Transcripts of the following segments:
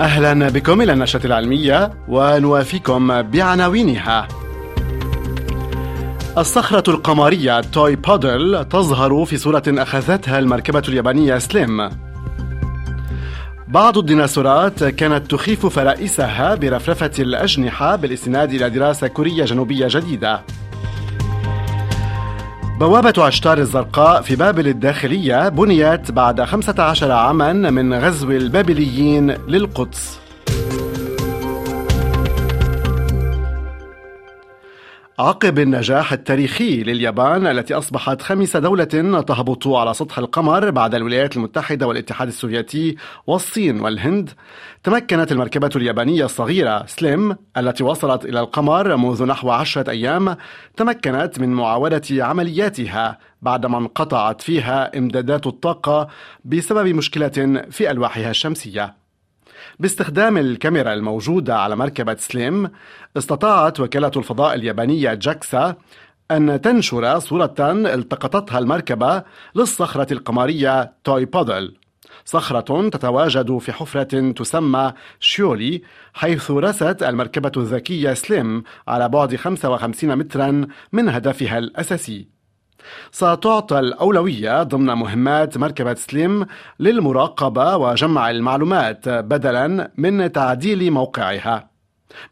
أهلا بكم إلى النشرة العلمية ونوافيكم بعناوينها. الصخرة القمرية توي بودل تظهر في صورة أخذتها المركبة اليابانية سليم. بعض الديناصورات كانت تخيف فرائسها برفرفة الأجنحة بالاستناد إلى دراسة كورية جنوبية جديدة. بوابة عشتار الزرقاء في بابل الداخلية بنيت بعد 15 عاما من غزو البابليين للقدس. عقب النجاح التاريخي لليابان التي أصبحت خامس دولة تهبط على سطح القمر بعد الولايات المتحدة والاتحاد السوفيتي والصين والهند تمكنت المركبة اليابانية الصغيرة سليم التي وصلت إلى القمر منذ نحو عشرة أيام تمكنت من معاودة عملياتها بعدما انقطعت فيها إمدادات الطاقة بسبب مشكلة في ألواحها الشمسية. باستخدام الكاميرا الموجودة على مركبة سليم استطاعت وكالة الفضاء اليابانية جاكسا أن تنشر صورة التقطتها المركبة للصخرة القمرية توي بودل. صخرة تتواجد في حفرة تسمى شيولي حيث رست المركبة الذكية سليم على بعد 55 مترا من هدفها الأساسي. ستعطى الأولوية ضمن مهمات مركبة سليم للمراقبة وجمع المعلومات بدلا من تعديل موقعها.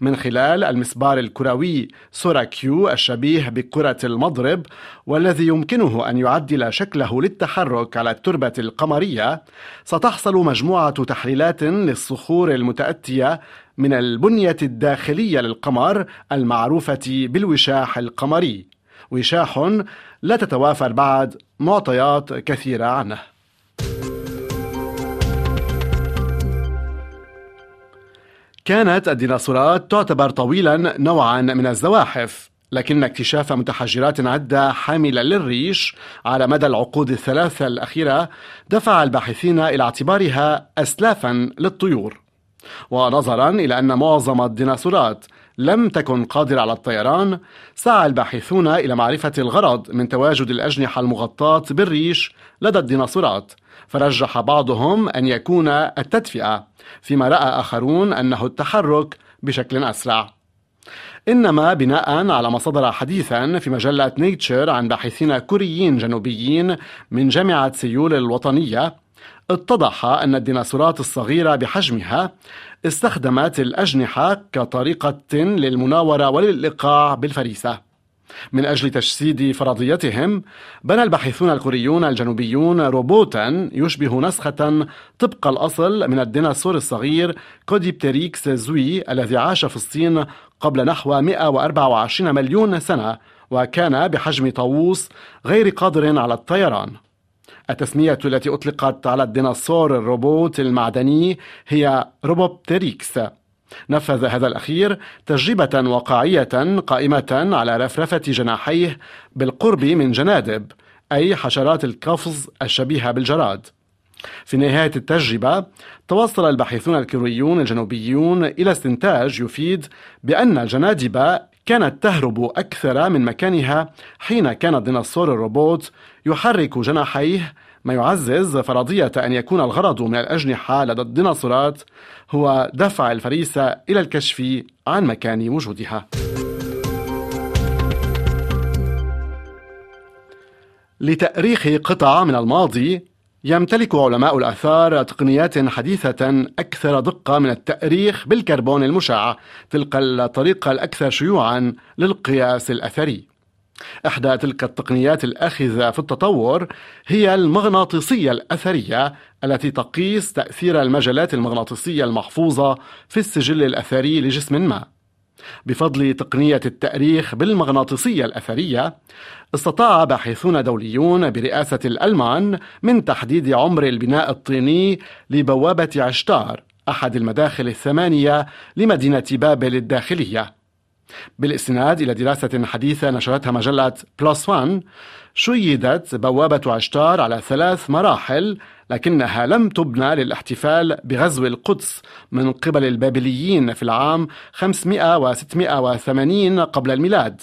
من خلال المسبار الكروي سوراكيو الشبيه بكرة المضرب والذي يمكنه أن يعدل شكله للتحرك على التربة القمرية ستحصل مجموعة تحليلات للصخور المتأتية من البنية الداخلية للقمر المعروفة بالوشاح القمري. وشاح لا تتوافر بعد معطيات كثيرة عنه. كانت الديناصورات تعتبر طويلا نوعا من الزواحف لكن اكتشاف متحجرات عدة حاملة للريش على مدى العقود الثلاثة الأخيرة دفع الباحثين إلى اعتبارها أسلافا للطيور. ونظرا إلى أن معظم الديناصورات لم تكن قادرة على الطيران سعى الباحثون إلى معرفة الغرض من تواجد الأجنحة المغطاة بالريش لدى الديناصورات فرجح بعضهم أن يكون التدفئة فيما رأى آخرون أنه التحرك بشكل أسرع. إنما بناء على ما صدر حديثا في مجلة نيتشر عن باحثين كوريين جنوبيين من جامعة سيول الوطنية اتضح أن الديناصورات الصغيرة بحجمها استخدمت الأجنحة كطريقة للمناورة وللإيقاع بالفريسة. من أجل تجسيد فرضيتهم بنى الباحثون الكوريون الجنوبيون روبوتا يشبه نسخة طبق الأصل من الديناصور الصغير كوديبتريكس زوي الذي عاش في الصين قبل نحو 124 مليون سنة وكان بحجم طاووس غير قادر على الطيران. التسمية التي أطلقت على الديناصور الروبوت المعدني هي روبوبتريكس. نفذ هذا الأخير تجربة واقعية قائمة على رفرفة جناحيه بالقرب من جنادب أي حشرات القفز الشبيهة بالجراد. في نهاية التجربة توصل الباحثون الكوريون الجنوبيون إلى استنتاج يفيد بأن الجنادب كانت تهرب أكثر من مكانها حين كان الديناصور الروبوت يحرك جناحيه ما يعزز فرضية أن يكون الغرض من الأجنحة لدى الديناصورات هو دفع الفريسة إلى الكشف عن مكان وجودها. لتأريخ قطع من الماضي يمتلك علماء الآثار تقنيات حديثة أكثر دقة من التأريخ بالكربون المشع تلك الطريقة الأكثر شيوعا للقياس الأثري. إحدى تلك التقنيات الآخذة في التطور هي المغناطيسية الأثرية التي تقيس تأثير المجالات المغناطيسية المحفوظة في السجل الأثري لجسم ما. بفضل تقنية التأريخ بالمغناطيسية الأثرية استطاع باحثون دوليون برئاسة الألمان من تحديد عمر البناء الطيني لبوابة عشتار أحد المداخل الثمانية لمدينة بابل الداخلية. بالاستناد إلى دراسة حديثة نشرتها مجلة بلس وان شيدت بوابة عشتار على ثلاث مراحل لكنها لم تبنى للاحتفال بغزو القدس من قبل البابليين في العام 500 و680 قبل الميلاد.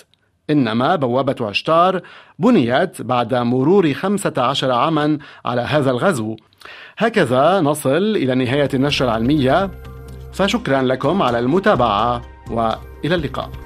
إنما بوابة عشتار بنيت بعد مرور 15 عاما على هذا الغزو. هكذا نصل إلى نهاية النشرة العلمية. فشكرا لكم على المتابعة وإلى اللقاء.